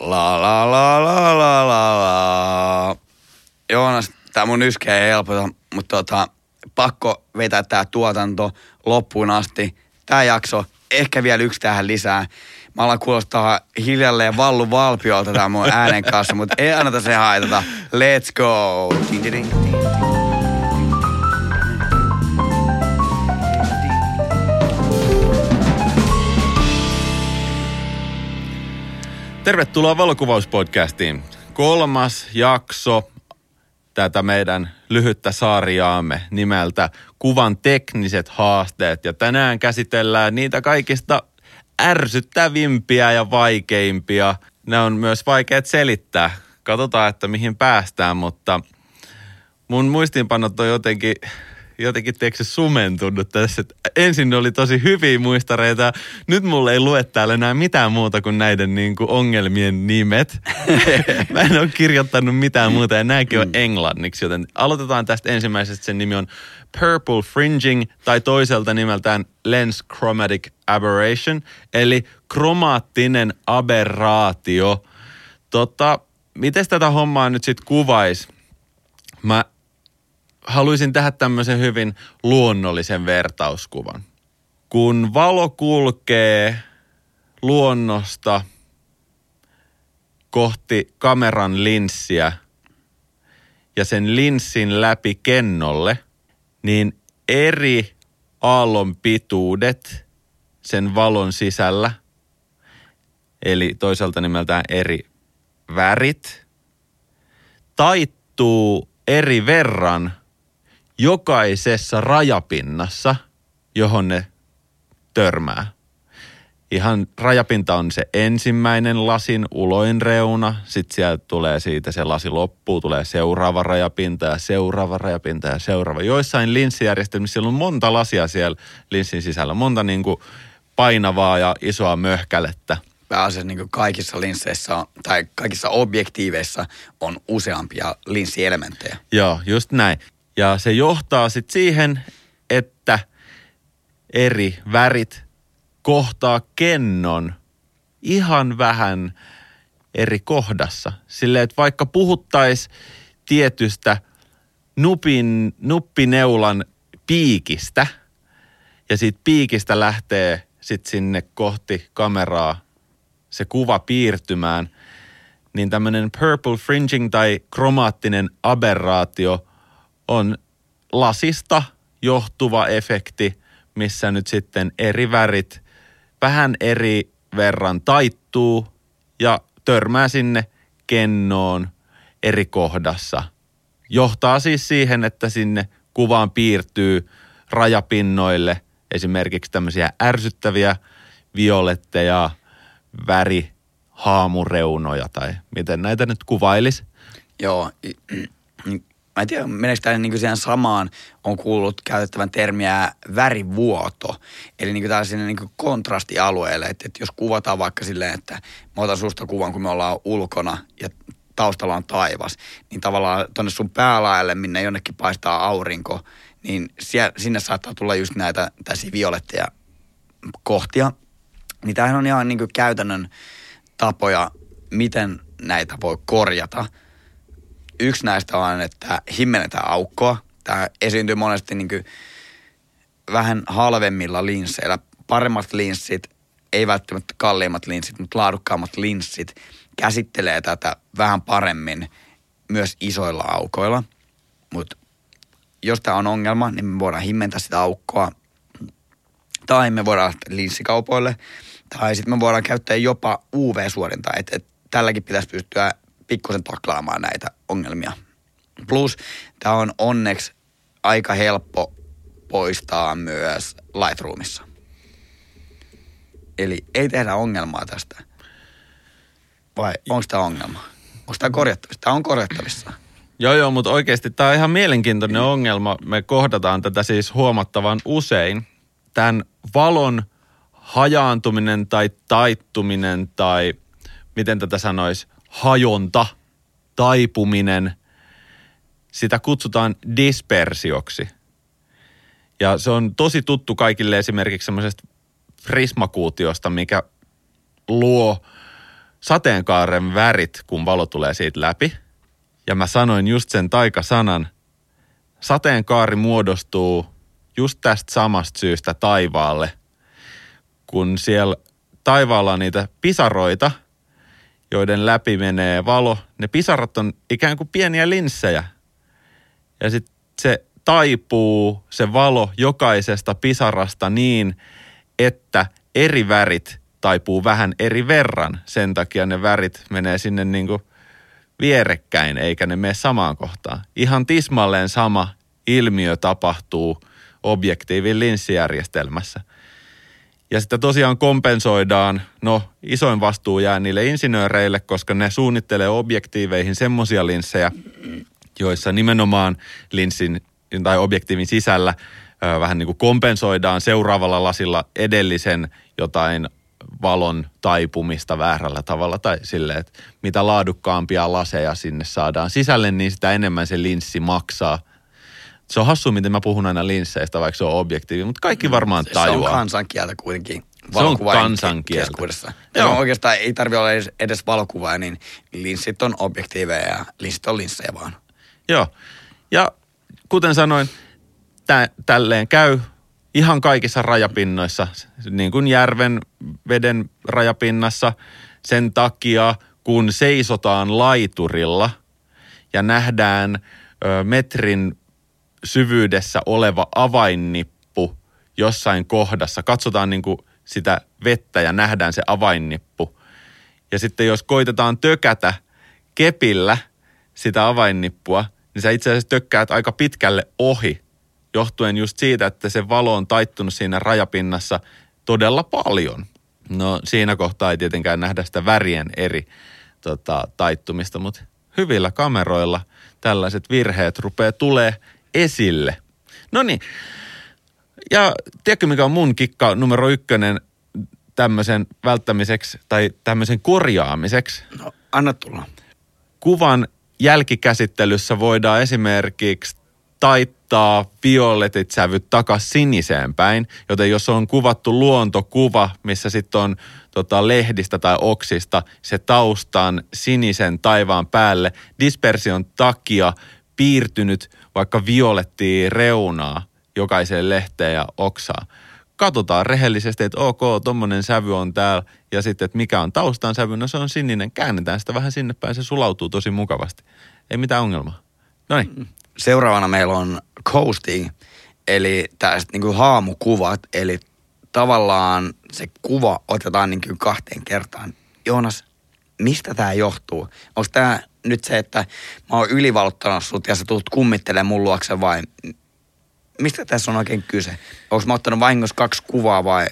La la la la la la la. Joonas, tää mun yskeä ei helpota, mutta tota, pakko vetää tää tuotanto loppuun asti. Tää jakso, ehkä vielä yksi tähän lisää. Mä alan kuulostaa hiljalleen vallu valpiolta tää mun äänen kanssa, mutta ei anneta se haitata. Let's go! Ding, ding, ding, ding. Tervetuloa valokuvauspodcastiin. Kolmas jakso tätä meidän lyhyttä sarjaamme nimeltä Kuvan tekniset haasteet. Ja tänään käsitellään niitä kaikista ärsyttävimpiä ja vaikeimpia. Ne on myös vaikeat selittää. Katsotaan, että mihin päästään, mutta mun muistiinpanot on jotenkin jotenkin tiedätkö, sumentunut tässä. Että ensin ne oli tosi hyviä muistareita. Nyt mulle ei lue täällä enää mitään muuta kuin näiden niin kuin ongelmien nimet. Mä en ole kirjoittanut mitään muuta ja nämäkin on mm. englanniksi, joten aloitetaan tästä ensimmäisestä. Sen nimi on Purple Fringing tai toiselta nimeltään Lens Chromatic Aberration, eli kromaattinen aberraatio. Tota, miten tätä hommaa nyt sitten kuvaisi? Mä haluaisin tehdä tämmöisen hyvin luonnollisen vertauskuvan. Kun valo kulkee luonnosta kohti kameran linssiä ja sen linssin läpi kennolle, niin eri aallon pituudet sen valon sisällä, eli toisaalta nimeltään eri värit, taittuu eri verran jokaisessa rajapinnassa, johon ne törmää. Ihan rajapinta on se ensimmäinen lasin uloin reuna, sitten sieltä tulee siitä se lasi loppuu, tulee seuraava rajapinta ja seuraava rajapinta ja seuraava. Joissain linssijärjestelmissä siellä on monta lasia siellä linssin sisällä, monta niin kuin painavaa ja isoa möhkälettä. Pääasiassa niin kaikissa linsseissä on, tai kaikissa objektiiveissa on useampia linssielementtejä. Joo, just näin. Ja se johtaa sitten siihen, että eri värit kohtaa kennon ihan vähän eri kohdassa. Silleen, että vaikka puhuttaisiin tietystä nupin, nuppineulan piikistä ja siitä piikistä lähtee sitten sinne kohti kameraa se kuva piirtymään, niin tämmöinen purple fringing tai kromaattinen aberraatio – on lasista johtuva efekti, missä nyt sitten eri värit vähän eri verran taittuu ja törmää sinne kennoon eri kohdassa. Johtaa siis siihen, että sinne kuvaan piirtyy rajapinnoille esimerkiksi tämmöisiä ärsyttäviä violetteja, väri, haamureunoja tai miten näitä nyt kuvailisi. Joo, mä en tiedä, meneekö tämä niin siihen samaan, on kuullut käytettävän termiä värivuoto. Eli niin tällaisille niin kontrastialueelle, että, että jos kuvataan vaikka silleen, että mä otan susta kuvan, kun me ollaan ulkona ja taustalla on taivas, niin tavallaan tuonne sun päälaelle, minne jonnekin paistaa aurinko, niin siellä, sinne saattaa tulla just näitä tällaisia violetteja kohtia. Niin tämähän on ihan niin käytännön tapoja, miten näitä voi korjata – yksi näistä on, että himmennetään aukkoa. Tämä esiintyy monesti niin kuin vähän halvemmilla linsseillä. Paremmat linssit, ei välttämättä kalliimmat linssit, mutta laadukkaammat linssit käsittelee tätä vähän paremmin myös isoilla aukoilla. Mutta jos tämä on ongelma, niin me voidaan himmentää sitä aukkoa. Tai me voidaan linssikaupoille. Tai sitten me voidaan käyttää jopa UV-suorintaa. Että et tälläkin pitäisi pystyä pikkusen taklaamaan näitä ongelmia. Plus tämä on onneksi aika helppo poistaa myös Lightroomissa. Eli ei tehdä ongelmaa tästä. Vai onko tämä ongelma? Onko tämä korjattavissa? Tämä on korjattavissa. Joo, joo, mutta oikeasti tämä on ihan mielenkiintoinen ongelma. Me kohdataan tätä siis huomattavan usein. Tämän valon hajaantuminen tai taittuminen tai miten tätä sanoisi, hajonta, taipuminen, sitä kutsutaan dispersioksi. Ja se on tosi tuttu kaikille esimerkiksi semmoisesta prismakuutiosta, mikä luo sateenkaaren värit, kun valo tulee siitä läpi. Ja mä sanoin just sen taikasanan. Sateenkaari muodostuu just tästä samasta syystä taivaalle, kun siellä taivaalla on niitä pisaroita, joiden läpi menee valo. Ne pisarat on ikään kuin pieniä linssejä. Ja sitten se taipuu, se valo jokaisesta pisarasta niin, että eri värit taipuu vähän eri verran. Sen takia ne värit menee sinne niin kuin vierekkäin, eikä ne mene samaan kohtaan. Ihan tismalleen sama ilmiö tapahtuu objektiivin linssijärjestelmässä. Ja sitä tosiaan kompensoidaan, no isoin vastuu jää niille insinööreille, koska ne suunnittelee objektiiveihin semmoisia linssejä, joissa nimenomaan linssin tai objektiivin sisällä ö, vähän niin kuin kompensoidaan seuraavalla lasilla edellisen jotain valon taipumista väärällä tavalla tai silleen, että mitä laadukkaampia laseja sinne saadaan sisälle, niin sitä enemmän se linssi maksaa. Se on hassu, miten mä puhun aina linsseistä, vaikka se on objektiivi, mutta kaikki Mm, varmaan tajuaa. Se on kansankieltä kuitenkin. Se on kansankieltä. keskuudessa. Joo. Joo. oikeastaan ei tarvi olla edes, edes valokuvaa, niin linssit on objektiiveja ja linssit on linssejä vaan. Joo. Ja kuten sanoin, tä, tälleen käy ihan kaikissa rajapinnoissa, niin kuin järven veden rajapinnassa. Sen takia, kun seisotaan laiturilla ja nähdään metrin syvyydessä oleva avainnippu jossain kohdassa, katsotaan niin kuin sitä vettä ja nähdään se avainnippu. Ja sitten jos koitetaan tökätä kepillä sitä avainnippua, niin sä itse asiassa tökkäät aika pitkälle ohi, johtuen just siitä, että se valo on taittunut siinä rajapinnassa todella paljon. No siinä kohtaa ei tietenkään nähdä sitä värien eri tota, taittumista, mutta hyvillä kameroilla tällaiset virheet rupeaa tulee esille. No niin, ja tiedätkö mikä on mun kikka numero ykkönen tämmöisen välttämiseksi tai tämmöisen korjaamiseksi? No, anna tulla. kuvan jälkikäsittelyssä voidaan esimerkiksi taittaa violetit sävyt takas siniseen päin, joten jos on kuvattu luontokuva, missä sitten on tota, lehdistä tai oksista se taustan sinisen taivaan päälle dispersion takia piirtynyt vaikka violettia reunaa jokaiseen lehteen ja oksaan. Katsotaan rehellisesti, että ok, tommonen sävy on täällä ja sitten, että mikä on taustan sävy, no se on sininen. Käännetään sitä vähän sinne päin, se sulautuu tosi mukavasti. Ei mitään ongelmaa. No niin, Seuraavana meillä on coasting, eli tällaiset niin haamukuvat, eli tavallaan se kuva otetaan niin kuin kahteen kertaan. Joonas, mistä tämä johtuu? Onko tämä nyt se, että mä oon ylivalottanut sut ja sä tulet kummittelemaan mun luokse vai mistä tässä on oikein kyse? Onko mä ottanut vahingossa kaksi kuvaa vai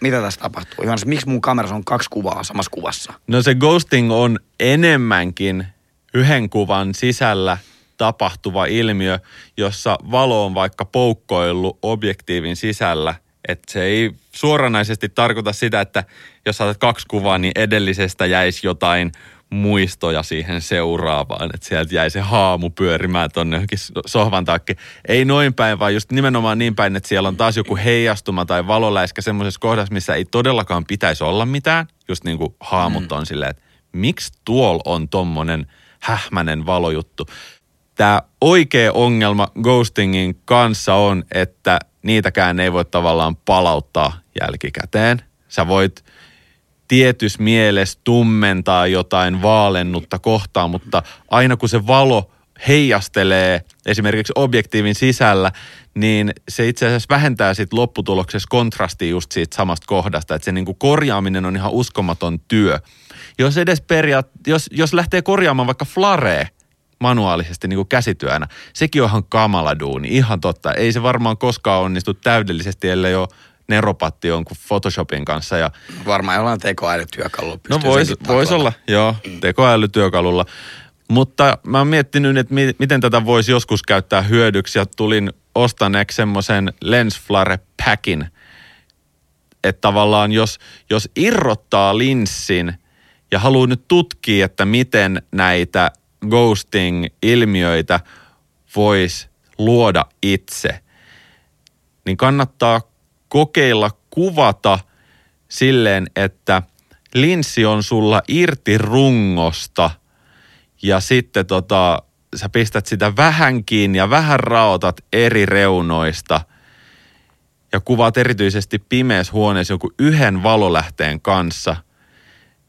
mitä tässä tapahtuu? Joonas, miksi mun kamerassa on kaksi kuvaa samassa kuvassa? No se ghosting on enemmänkin yhden kuvan sisällä tapahtuva ilmiö, jossa valo on vaikka poukkoillut objektiivin sisällä. Että se ei suoranaisesti tarkoita sitä, että jos saatat kaksi kuvaa, niin edellisestä jäisi jotain muistoja siihen seuraavaan. Että sieltä jäi se haamu pyörimään tonne johonkin sohvan takki. Ei noin päin, vaan just nimenomaan niin päin, että siellä on taas joku heijastuma tai valoläiskä semmoisessa kohdassa, missä ei todellakaan pitäisi olla mitään. Just niin kuin haamut on silleen, että miksi tuolla on tommonen hähmänen valojuttu. Tämä oikea ongelma ghostingin kanssa on, että niitäkään ei voi tavallaan palauttaa jälkikäteen. Sä voit tietys mielessä tummentaa jotain vaalennutta kohtaa, mutta aina kun se valo heijastelee esimerkiksi objektiivin sisällä, niin se itse asiassa vähentää sit lopputuloksessa kontrastia just siitä samasta kohdasta, että se niinku korjaaminen on ihan uskomaton työ. Jos edes periaat, jos, jos lähtee korjaamaan vaikka flaree manuaalisesti niin kuin käsityönä, sekin on ihan kamala duuni, ihan totta. Ei se varmaan koskaan onnistu täydellisesti, ellei ole neropatti jonkun Photoshopin kanssa ja Varmaan jollain tekoälytyökalulla No pystyy vois, olla, joo, tekoälytyökalulla. Mutta mä oon miettinyt, että mi- miten tätä voisi joskus käyttää hyödyksi ja tulin ostaneeksi semmoisen Lens Flare Packin. Että tavallaan jos, jos irrottaa linssin ja haluaa nyt tutkia, että miten näitä ghosting-ilmiöitä voisi luoda itse, niin kannattaa kokeilla kuvata silleen, että linssi on sulla irti rungosta ja sitten tota, sä pistät sitä vähän kiinni ja vähän raotat eri reunoista ja kuvaat erityisesti pimeässä huoneessa joku yhden valolähteen kanssa.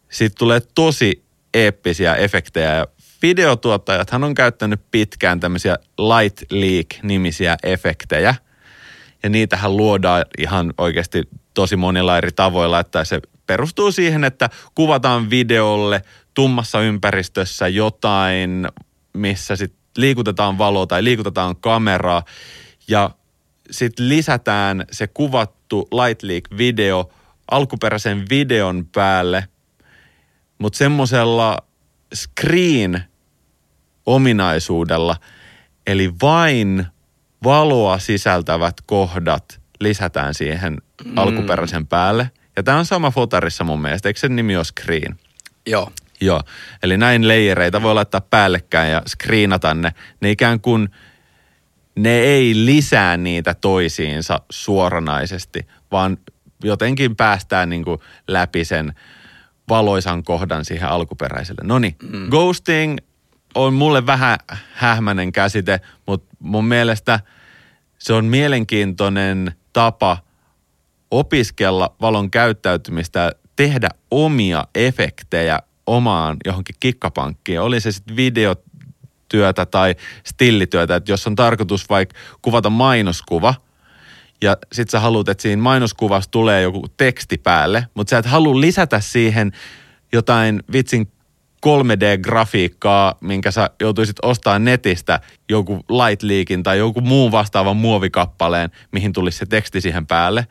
Sitten tulee tosi eeppisiä efektejä ja videotuottajathan on käyttänyt pitkään tämmöisiä light leak-nimisiä efektejä. Ja niitähän luodaan ihan oikeasti tosi monilla eri tavoilla, että se perustuu siihen, että kuvataan videolle tummassa ympäristössä jotain, missä sitten liikutetaan valoa tai liikutetaan kameraa ja sitten lisätään se kuvattu Light Leak-video alkuperäisen videon päälle, mutta semmoisella screen-ominaisuudella, eli vain valoa sisältävät kohdat lisätään siihen mm. alkuperäisen päälle. Ja tämä on sama fotarissa mun mielestä, eikö sen nimi ole screen? Joo. Joo, eli näin leijereitä voi laittaa päällekkäin ja screenata ne. Ne ikään kuin, ne ei lisää niitä toisiinsa suoranaisesti, vaan jotenkin päästään niin kuin läpi sen valoisan kohdan siihen alkuperäiselle. No niin, mm. ghosting on mulle vähän hähmäinen käsite, mutta mun mielestä se on mielenkiintoinen tapa opiskella valon käyttäytymistä, tehdä omia efektejä omaan johonkin kikkapankkiin. Oli se sitten videotyötä tai stillityötä, että jos on tarkoitus vaikka kuvata mainoskuva – ja sit sä haluat, että siinä mainoskuvassa tulee joku teksti päälle, mutta sä et halua lisätä siihen jotain vitsin 3D-grafiikkaa, minkä sä joutuisit ostamaan netistä joku light leakin tai joku muun vastaavan muovikappaleen, mihin tulisi se teksti siihen päälle,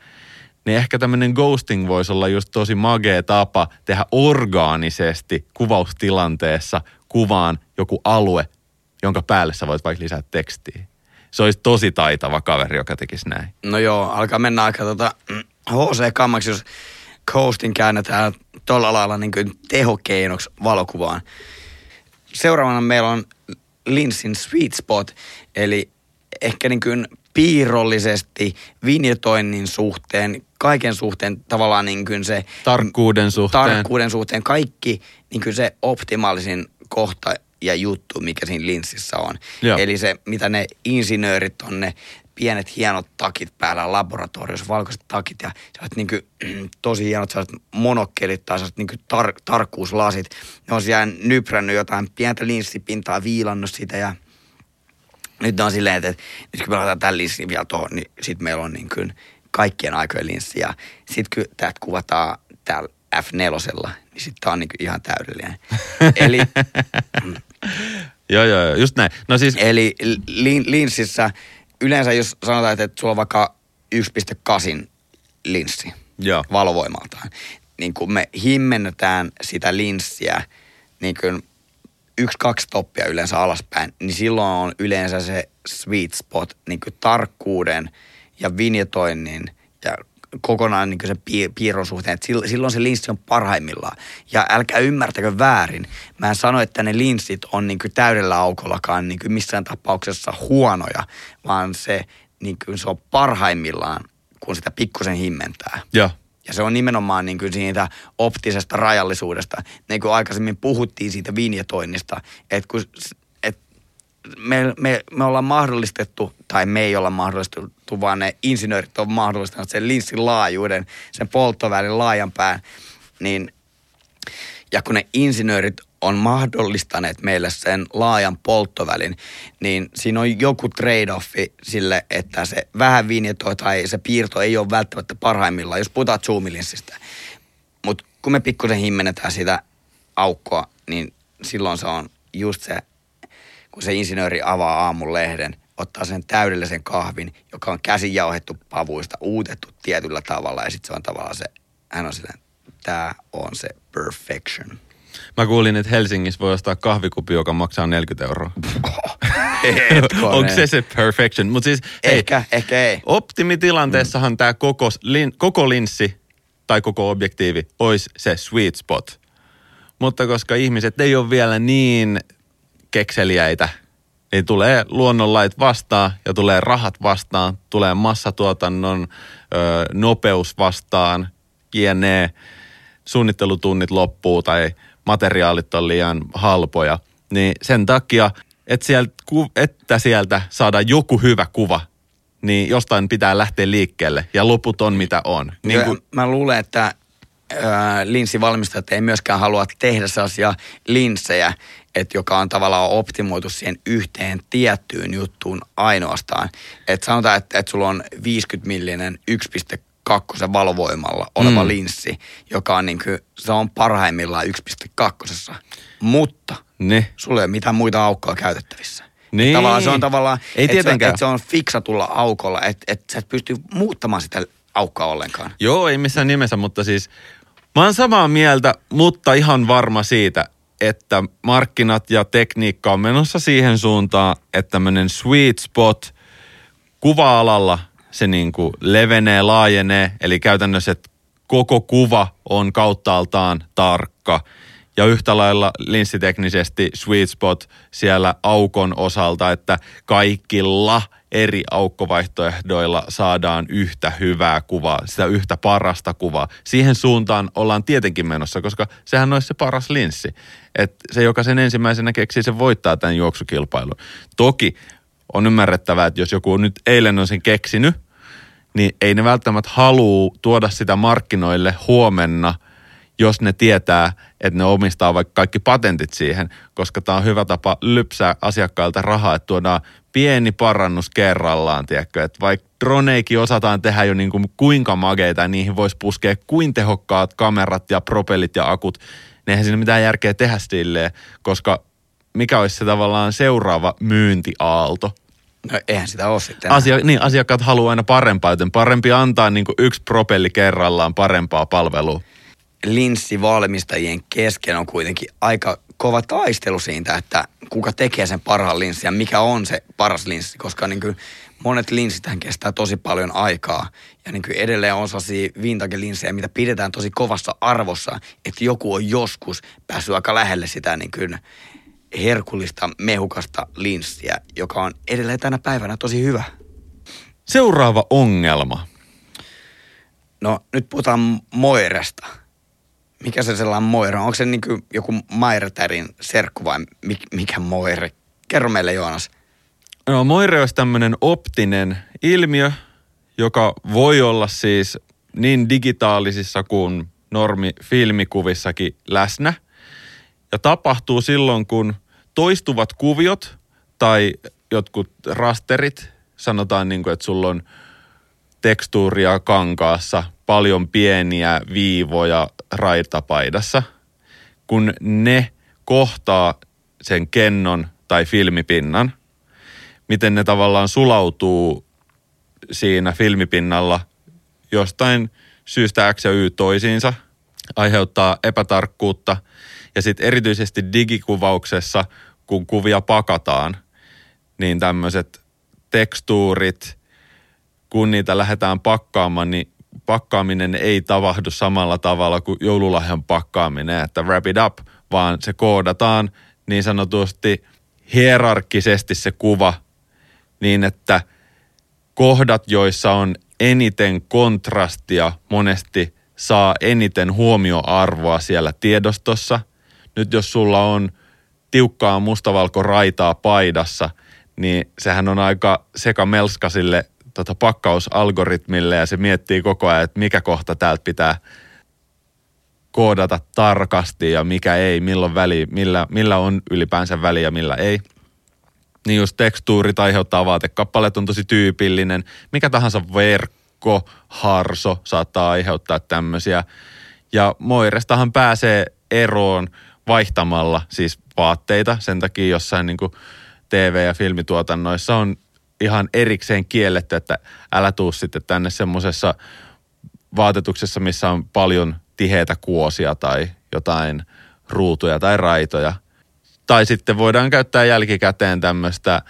niin ehkä tämmöinen ghosting voisi olla just tosi magea tapa tehdä orgaanisesti kuvaustilanteessa kuvaan joku alue, jonka päälle sä voit vaikka lisätä tekstiä se olisi tosi taitava kaveri, joka tekisi näin. No joo, alkaa mennä aika tota, HC Kammaksi, jos coastin käännetään tuolla lailla niin kuin tehokeinoksi valokuvaan. Seuraavana meillä on Linssin Sweet Spot, eli ehkä niin kuin piirrollisesti vinjetoinnin suhteen, kaiken suhteen tavallaan niin kuin se... Tarkkuuden suhteen. Tarkkuuden suhteen, kaikki niin kuin se optimaalisin kohta ja juttu, mikä siinä linssissä on. Joo. Eli se, mitä ne insinöörit on, ne pienet hienot takit päällä laboratoriossa, valkoiset takit ja sellaiset niin kuin, tosi hienot sellaiset monokkelit tai sellaiset niin tar- tarkkuuslasit. Ne on siellä nyprännyt jotain pientä linssipintaa, viilannut sitä ja nyt ne on silleen, että, että nyt kun me laitetaan tämän linssin vielä tuohon, niin sitten meillä on niin kuin kaikkien aikojen linssi ja sitten kun täältä kuvataan täällä F4, niin sitten tämä on niin ihan täydellinen. Eli joo, joo, joo, just näin. No siis... Eli linssissä yleensä jos sanotaan, että, että sulla on vaikka 1.8 linssi joo. valovoimaltaan, niin kun me himmennetään sitä linssiä niin kun yksi, kaksi toppia yleensä alaspäin, niin silloin on yleensä se sweet spot niin tarkkuuden ja vinjetoinnin ja kokonaan niin se piirron suhteen, että silloin se linssi on parhaimmillaan. Ja älkää ymmärtäkö väärin. Mä en sano, että ne linssit on niin täydellä aukollakaan niin missään tapauksessa huonoja, vaan se, niin se on parhaimmillaan, kun sitä pikkusen himmentää. Ja. Ja se on nimenomaan niin kuin siitä optisesta rajallisuudesta. Niin kuin aikaisemmin puhuttiin siitä vinjetoinnista, että kun me, me, me ollaan mahdollistettu, tai me ei olla mahdollistettu, vaan ne insinöörit on mahdollistanut sen linssin laajuuden, sen polttovälin laajan pään, niin ja kun ne insinöörit on mahdollistaneet meille sen laajan polttovälin, niin siinä on joku trade-offi sille, että se vähän vinjetoi tai se piirto ei ole välttämättä parhaimmillaan, jos puhutaan zoomilinssistä. Mutta kun me pikkusen himmenetään sitä aukkoa, niin silloin se on just se kun se insinööri avaa aamun lehden, ottaa sen täydellisen kahvin, joka on käsin jauhettu pavuista, uutettu tietyllä tavalla ja sitten se on tavallaan se, hän on silleen, tämä on se perfection. Mä kuulin, että Helsingissä voi ostaa kahvikupi, joka maksaa 40 euroa. Onko se se perfection? Mut siis, ehkä, hei, ehkä ei. Optimitilanteessahan mm. tämä koko, lin, koko linssi tai koko objektiivi olisi se sweet spot. Mutta koska ihmiset ei ole vielä niin kekseliäitä, niin tulee luonnonlait vastaan ja tulee rahat vastaan, tulee massatuotannon ö, nopeus vastaan, jne. suunnittelutunnit loppuu tai materiaalit on liian halpoja, niin sen takia, että sieltä, että sieltä saadaan joku hyvä kuva, niin jostain pitää lähteä liikkeelle ja loput on mitä on. Niin kun... Mä luulen, että linssivalmistajat ei myöskään halua tehdä sellaisia linssejä, että joka on tavallaan optimoitu siihen yhteen tiettyyn juttuun ainoastaan. Että sanotaan, että, että sulla on 50 millinen 1,2 valovoimalla oleva mm. linssi, joka on niin kuin, se on parhaimmillaan 1,2. Mutta ne. sulla ei ole mitään muita aukkoja käytettävissä. Niin. Tavallaan se on tavallaan, ei että, se, että se on fiksatulla aukolla, että, että sä et pysty muuttamaan sitä aukkoa ollenkaan. Joo, ei missään nimessä, mutta siis Mä oon samaa mieltä, mutta ihan varma siitä, että markkinat ja tekniikka on menossa siihen suuntaan, että tämmöinen sweet spot kuva-alalla se niin kuin levenee, laajenee, eli käytännössä, että koko kuva on kauttaaltaan tarkka. Ja yhtä lailla linssiteknisesti sweet spot siellä aukon osalta, että kaikilla – eri aukkovaihtoehdoilla saadaan yhtä hyvää kuvaa, sitä yhtä parasta kuvaa. Siihen suuntaan ollaan tietenkin menossa, koska sehän olisi se paras linssi. että se, joka sen ensimmäisenä keksii, se voittaa tämän juoksukilpailun. Toki on ymmärrettävää, että jos joku nyt eilen on sen keksinyt, niin ei ne välttämättä halua tuoda sitä markkinoille huomenna, jos ne tietää, että ne omistaa vaikka kaikki patentit siihen, koska tämä on hyvä tapa lypsää asiakkailta rahaa, että tuodaan pieni parannus kerrallaan, tiedätkö, että vaikka droneikin osataan tehdä jo niin kuin kuinka mageita ja niihin voisi puskea kuin tehokkaat kamerat ja propellit ja akut, niin eihän siinä mitään järkeä tehdä silleen, koska mikä olisi se tavallaan seuraava myyntiaalto. No eihän sitä ole sitten. Asia, niin, asiakkaat haluaa aina parempaa, joten parempi antaa niin kuin yksi propelli kerrallaan parempaa palvelua. Linssivalmistajien kesken on kuitenkin aika kova taistelu siitä, että kuka tekee sen parhaan linssin ja mikä on se paras linssi, koska niin kuin monet linssitähän kestää tosi paljon aikaa. Ja niin kuin edelleen on sellaisia vintage-linssejä, mitä pidetään tosi kovassa arvossa, että joku on joskus päässyt aika lähelle sitä niin kuin herkullista, mehukasta linssiä, joka on edelleen tänä päivänä tosi hyvä. Seuraava ongelma. No nyt puhutaan Moiresta mikä se sellainen Moira on? Onko se niin kuin joku Mairtärin serkku vai mikä Moire? Kerro meille Joonas. No Moire olisi tämmöinen optinen ilmiö, joka voi olla siis niin digitaalisissa kuin normi filmikuvissakin läsnä. Ja tapahtuu silloin, kun toistuvat kuviot tai jotkut rasterit, sanotaan niin kuin, että sulla on tekstuuria kankaassa, paljon pieniä viivoja raitapaidassa, kun ne kohtaa sen kennon tai filmipinnan, miten ne tavallaan sulautuu siinä filmipinnalla jostain syystä X ja Y toisiinsa, aiheuttaa epätarkkuutta. Ja sitten erityisesti digikuvauksessa, kun kuvia pakataan, niin tämmöiset tekstuurit, kun niitä lähdetään pakkaamaan, niin pakkaaminen ei tavahdu samalla tavalla kuin joululahjan pakkaaminen, että wrap it up, vaan se koodataan niin sanotusti hierarkkisesti se kuva niin, että kohdat, joissa on eniten kontrastia, monesti saa eniten huomioarvoa siellä tiedostossa. Nyt jos sulla on tiukkaa mustavalko raitaa paidassa, niin sehän on aika sekamelska sille tota pakkausalgoritmille ja se miettii koko ajan, että mikä kohta täältä pitää koodata tarkasti ja mikä ei, milloin väli, millä, millä on ylipäänsä väliä ja millä ei. Niin just tekstuurit aiheuttaa vaatekappaleet on tosi tyypillinen. Mikä tahansa verkko, harso saattaa aiheuttaa tämmöisiä. Ja Moirestahan pääsee eroon vaihtamalla siis vaatteita. Sen takia jossain niin TV- ja filmituotannoissa on ihan erikseen kielletty, että älä tuu sitten tänne semmoisessa vaatetuksessa, missä on paljon tiheitä kuosia tai jotain ruutuja tai raitoja. Tai sitten voidaan käyttää jälkikäteen tämmöistä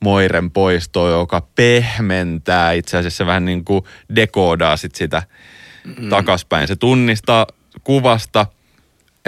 moiren poistoa, joka pehmentää itse asiassa vähän niin kuin dekoodaa sit sitä mm. takaspäin. Se tunnistaa kuvasta –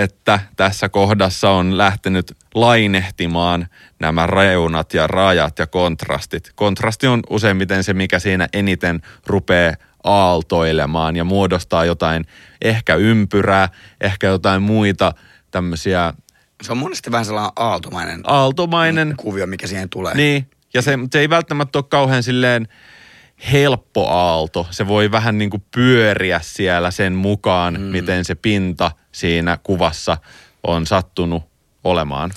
että tässä kohdassa on lähtenyt lainehtimaan nämä reunat ja rajat ja kontrastit. Kontrasti on useimmiten se, mikä siinä eniten rupeaa aaltoilemaan ja muodostaa jotain ehkä ympyrää, ehkä jotain muita tämmöisiä Se on monesti vähän sellainen aaltomainen aaltomainen. kuvio, mikä siihen tulee. Niin, ja se, se ei välttämättä ole kauhean silleen helppo aalto. Se voi vähän niin kuin pyöriä siellä sen mukaan, mm. miten se pinta siinä kuvassa on sattunut olemaan.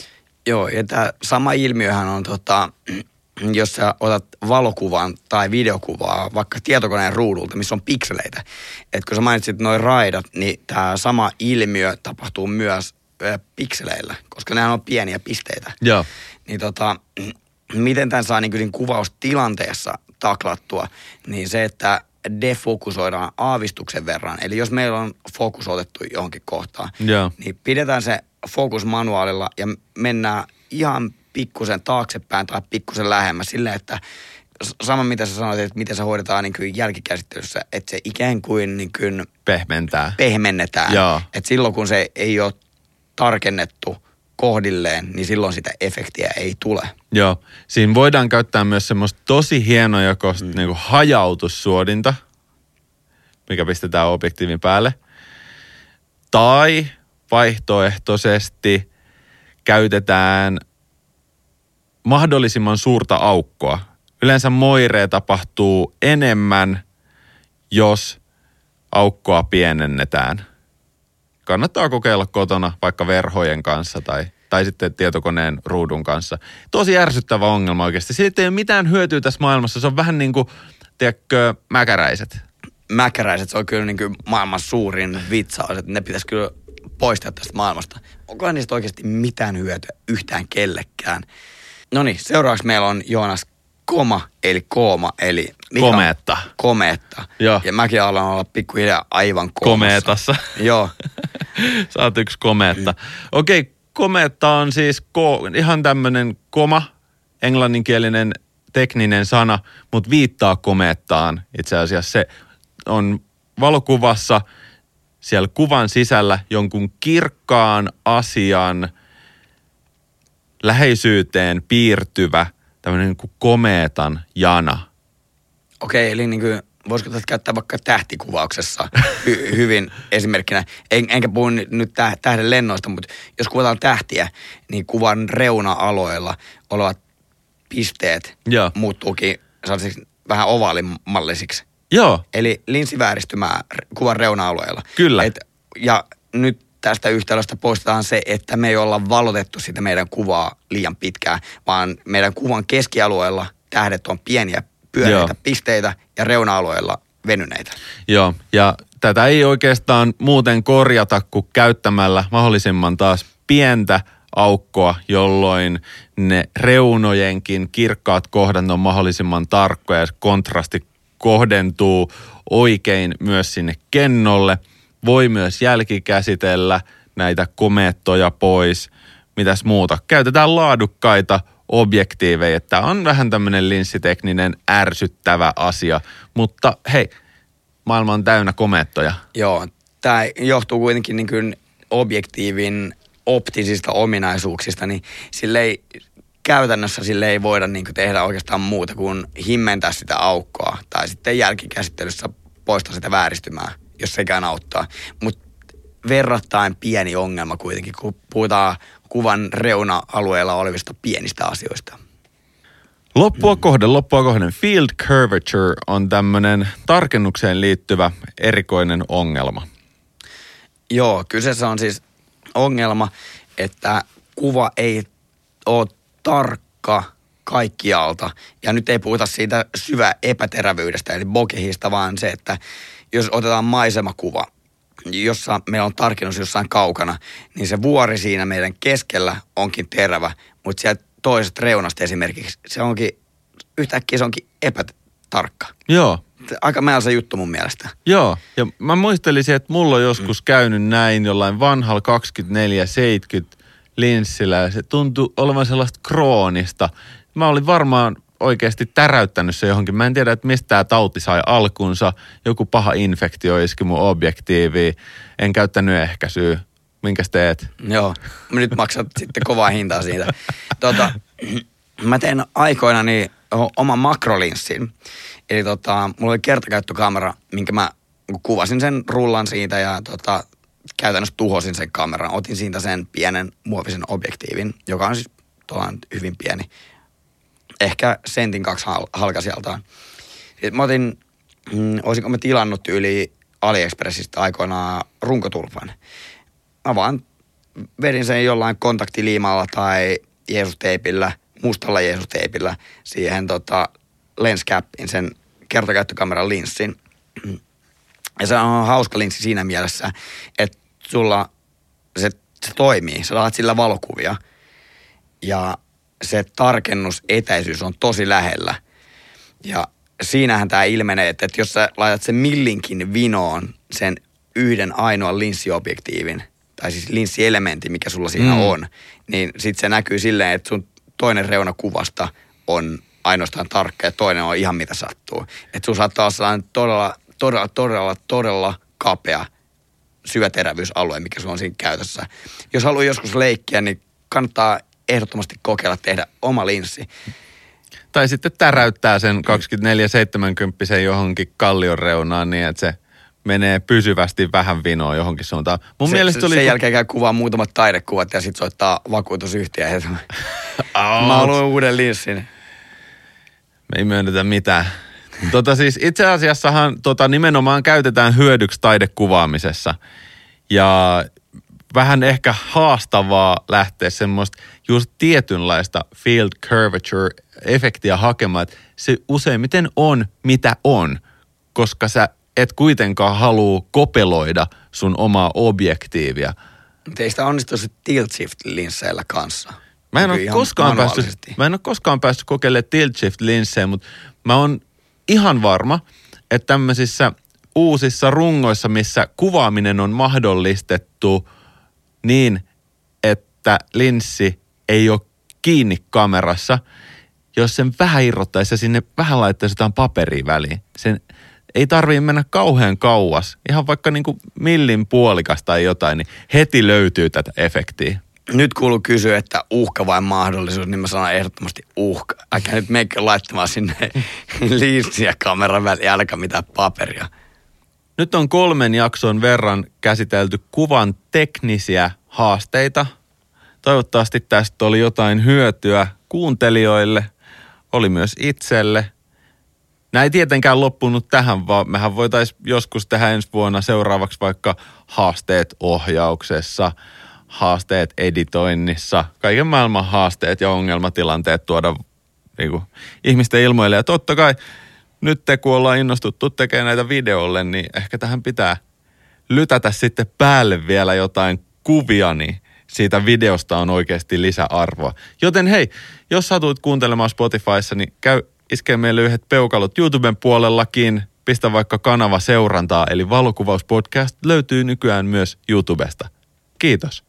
Joo, ja tämä sama ilmiöhän on, tota, jos sä otat valokuvan tai videokuvaa vaikka tietokoneen ruudulta, missä on pikseleitä. Et kun sä mainitsit noin raidat, niin tämä sama ilmiö tapahtuu myös ö, pikseleillä, koska nämä on pieniä pisteitä. Joo. Niin tota, miten tämän saa niin kuvaustilanteessa taklattua, niin se, että defokusoidaan aavistuksen verran. Eli jos meillä on fokus otettu johonkin kohtaan, Joo. niin pidetään se fokus manuaalilla ja mennään ihan pikkusen taaksepäin tai pikkusen lähemmäs silleen, että sama mitä sä sanoit, että miten se hoidetaan niin kuin jälkikäsittelyssä, että se ikään kuin, niin kuin Pehmentää. pehmennetään. Joo. Että silloin kun se ei ole tarkennettu kohdilleen, niin silloin sitä efektiä ei tule. Joo. Siinä voidaan käyttää myös semmoista tosi hienojakoista mm. niin hajautussuodinta, mikä pistetään objektiivin päälle. Tai vaihtoehtoisesti käytetään mahdollisimman suurta aukkoa. Yleensä moiree tapahtuu enemmän, jos aukkoa pienennetään. Kannattaa kokeilla kotona vaikka verhojen kanssa tai, tai sitten tietokoneen ruudun kanssa. Tosi ärsyttävä ongelma oikeasti. Siitä ei ole mitään hyötyä tässä maailmassa. Se on vähän niin kuin, tiedätkö, mäkäräiset. Mäkäräiset, se on kyllä niin kuin maailman suurin vitsaus, että ne pitäisi kyllä poistaa tästä maailmasta. Onko niistä oikeasti mitään hyötyä yhtään kellekään? No niin, seuraavaksi meillä on Joonas Koma, eli Kooma, eli... mikä on- Komeetta. Komeetta. Joo. Ja mäkin alan olla pikkuhiljaa aivan koomassa. Komeetassa. Joo. Sä oot yksi komeetta. Okei, okay, komeetta on siis ko- ihan tämmöinen koma, englanninkielinen tekninen sana, mutta viittaa komeettaan itse asiassa. Se on valokuvassa siellä kuvan sisällä jonkun kirkkaan asian läheisyyteen piirtyvä tämmöinen niin komeetan jana. Okei, eli niin kuin, voisiko tätä käyttää vaikka tähtikuvauksessa hy- hyvin esimerkkinä. En, enkä puhu nyt- nyt täh- tähden lennoista, mutta jos kuvataan tähtiä, niin kuvan reuna-aloilla olevat pisteet Joo. muuttuukin sellaisiksi vähän ovaalimallisiksi. Joo, Eli linssivääristymää kuvan reuna-alueella. Kyllä. Et, ja nyt tästä yhtälöstä poistetaan se, että me ei olla valotettu sitä meidän kuvaa liian pitkään, vaan meidän kuvan keskialueella tähdet on pieniä pyöreitä Joo. pisteitä ja reuna-alueilla venyneitä. Joo, ja tätä ei oikeastaan muuten korjata kuin käyttämällä mahdollisimman taas pientä aukkoa, jolloin ne reunojenkin kirkkaat kohdat on mahdollisimman tarkkoja ja kontrasti kohdentuu oikein myös sinne kennolle. Voi myös jälkikäsitellä näitä komeettoja pois. Mitäs muuta? Käytetään laadukkaita objektiiveja. Tämä on vähän tämmöinen linssitekninen ärsyttävä asia, mutta hei, maailma on täynnä komeettoja. Joo, tämä johtuu kuitenkin niin kuin objektiivin optisista ominaisuuksista, niin sille ei, käytännössä sille ei voida niin kuin tehdä oikeastaan muuta kuin himmentää sitä aukkoa tai sitten jälkikäsittelyssä poistaa sitä vääristymää, jos sekään auttaa. Mutta verrattain pieni ongelma kuitenkin, kun puhutaan kuvan reuna-alueella olevista pienistä asioista. Loppua kohden, loppua kohden. Field curvature on tämmöinen tarkennukseen liittyvä erikoinen ongelma. Joo, kyseessä on siis ongelma, että kuva ei ole tarkka kaikkialta. Ja nyt ei puhuta siitä syvä epäterävyydestä, eli bokehista, vaan se, että jos otetaan maisemakuva, jossa meillä on tarkennus jossain kaukana, niin se vuori siinä meidän keskellä onkin terävä, mutta sieltä toisesta reunasta esimerkiksi se onkin, yhtäkkiä se onkin epätarkka. Joo, Aika määlä juttu mun mielestä. joo. Ja mä muistelisin, että mulla on joskus käynyt näin jollain vanhalla 2470 linssillä ja se tuntui olevan sellaista kroonista. Mä olin varmaan oikeasti täräyttänyt se johonkin. Mä en tiedä, että mistä tämä tauti sai alkunsa. Joku paha infektio iski mun objektiiviin. En käyttänyt ehkäisyä. Minkäs teet? Joo, nyt maksat sitten kovaa hintaa siitä. Tota, mä tein aikoina niin oman makrolinssin. Eli tota, mulla oli kertakäyttökamera, minkä mä kuvasin sen rullan siitä ja tota, käytännössä tuhosin sen kameran. Otin siitä sen pienen muovisen objektiivin, joka on siis hyvin pieni. Ehkä sentin kaksi hal- halkasijaltaan. Sitten mä otin, mm, olisinko mä tilannut yli AliExpressistä aikoinaan runkotulpan. Mä vaan vedin sen jollain kontaktiliimalla tai Jeesusteipillä, mustalla Jeesusteipillä siihen tota, lenscapin, sen kertakäyttökameran linssin. Ja se on hauska linssi siinä mielessä, että sulla se, se toimii. Sä saat sillä valokuvia ja se tarkennusetäisyys on tosi lähellä. Ja siinähän tämä ilmenee, että, että jos sä laitat sen millinkin vinoon sen yhden ainoan linssiobjektiivin, tai siis linssielementin, mikä sulla siinä mm. on, niin sitten se näkyy silleen, että sun toinen reuna kuvasta on ainoastaan tarkka ja toinen on ihan mitä sattuu. Että sun saattaa olla sellainen todella, todella, todella, todella kapea syväterävyysalue, mikä sulla on siinä käytössä. Jos haluaa joskus leikkiä, niin kannattaa ehdottomasti kokeilla tehdä oma linssi. Tai sitten täräyttää sen 24-70 johonkin kallion reunaan niin, että se menee pysyvästi vähän vinoon johonkin suuntaan. Mun se, mielestä se, oli... Sen jälkeen käy kuvaa muutamat taidekuvat ja sitten soittaa vakuutusyhtiö. Mä haluan uuden linssin. Me ei myönnetä mitään. Tota siis itse asiassahan tota nimenomaan käytetään hyödyksi taidekuvaamisessa. Ja vähän ehkä haastavaa lähteä semmoista just tietynlaista field curvature-efektiä hakemaan, että se useimmiten on mitä on, koska sä et kuitenkaan halua kopeloida sun omaa objektiivia. Mutta ei sitä onnistu se tilt shift linsseillä kanssa. Mä en, Niin ole koskaan päässyt, mä en ole koskaan päässyt kokeilemaan tilt shift linssejä, mutta mä oon ihan varma, että tämmöisissä uusissa rungoissa, missä kuvaaminen on mahdollistettu niin, että linssi ei ole kiinni kamerassa, jos sen vähän irrottaisi ja sinne vähän laittaisi jotain paperia väliin. Sen ei tarvii mennä kauhean kauas, ihan vaikka niin kuin millin puolikas tai jotain, niin heti löytyy tätä efektiä. Nyt kuuluu kysyä, että uhka vai mahdollisuus, niin mä sanon ehdottomasti uhka. Älkää nyt meikö laittamaan sinne linssiä kameran väliin, älkää mitään paperia. Nyt on kolmen jakson verran käsitelty kuvan teknisiä haasteita. Toivottavasti tästä oli jotain hyötyä kuuntelijoille, oli myös itselle. Nämä ei tietenkään loppunut tähän, vaan mehän voitaisiin joskus tehdä ensi vuonna seuraavaksi vaikka haasteet ohjauksessa, haasteet editoinnissa, kaiken maailman haasteet ja ongelmatilanteet tuoda niin kuin, ihmisten ilmoille. Ja totta kai nyt kun ollaan innostuttu tekemään näitä videolle, niin ehkä tähän pitää lytätä sitten päälle vielä jotain kuvia, niin siitä videosta on oikeasti lisäarvoa. Joten hei, jos satuit kuuntelemaan Spotifyssa, niin käy iskee meille yhdet peukalot YouTuben puolellakin. Pistä vaikka kanava seurantaa, eli Valokuvauspodcast löytyy nykyään myös YouTubesta. Kiitos.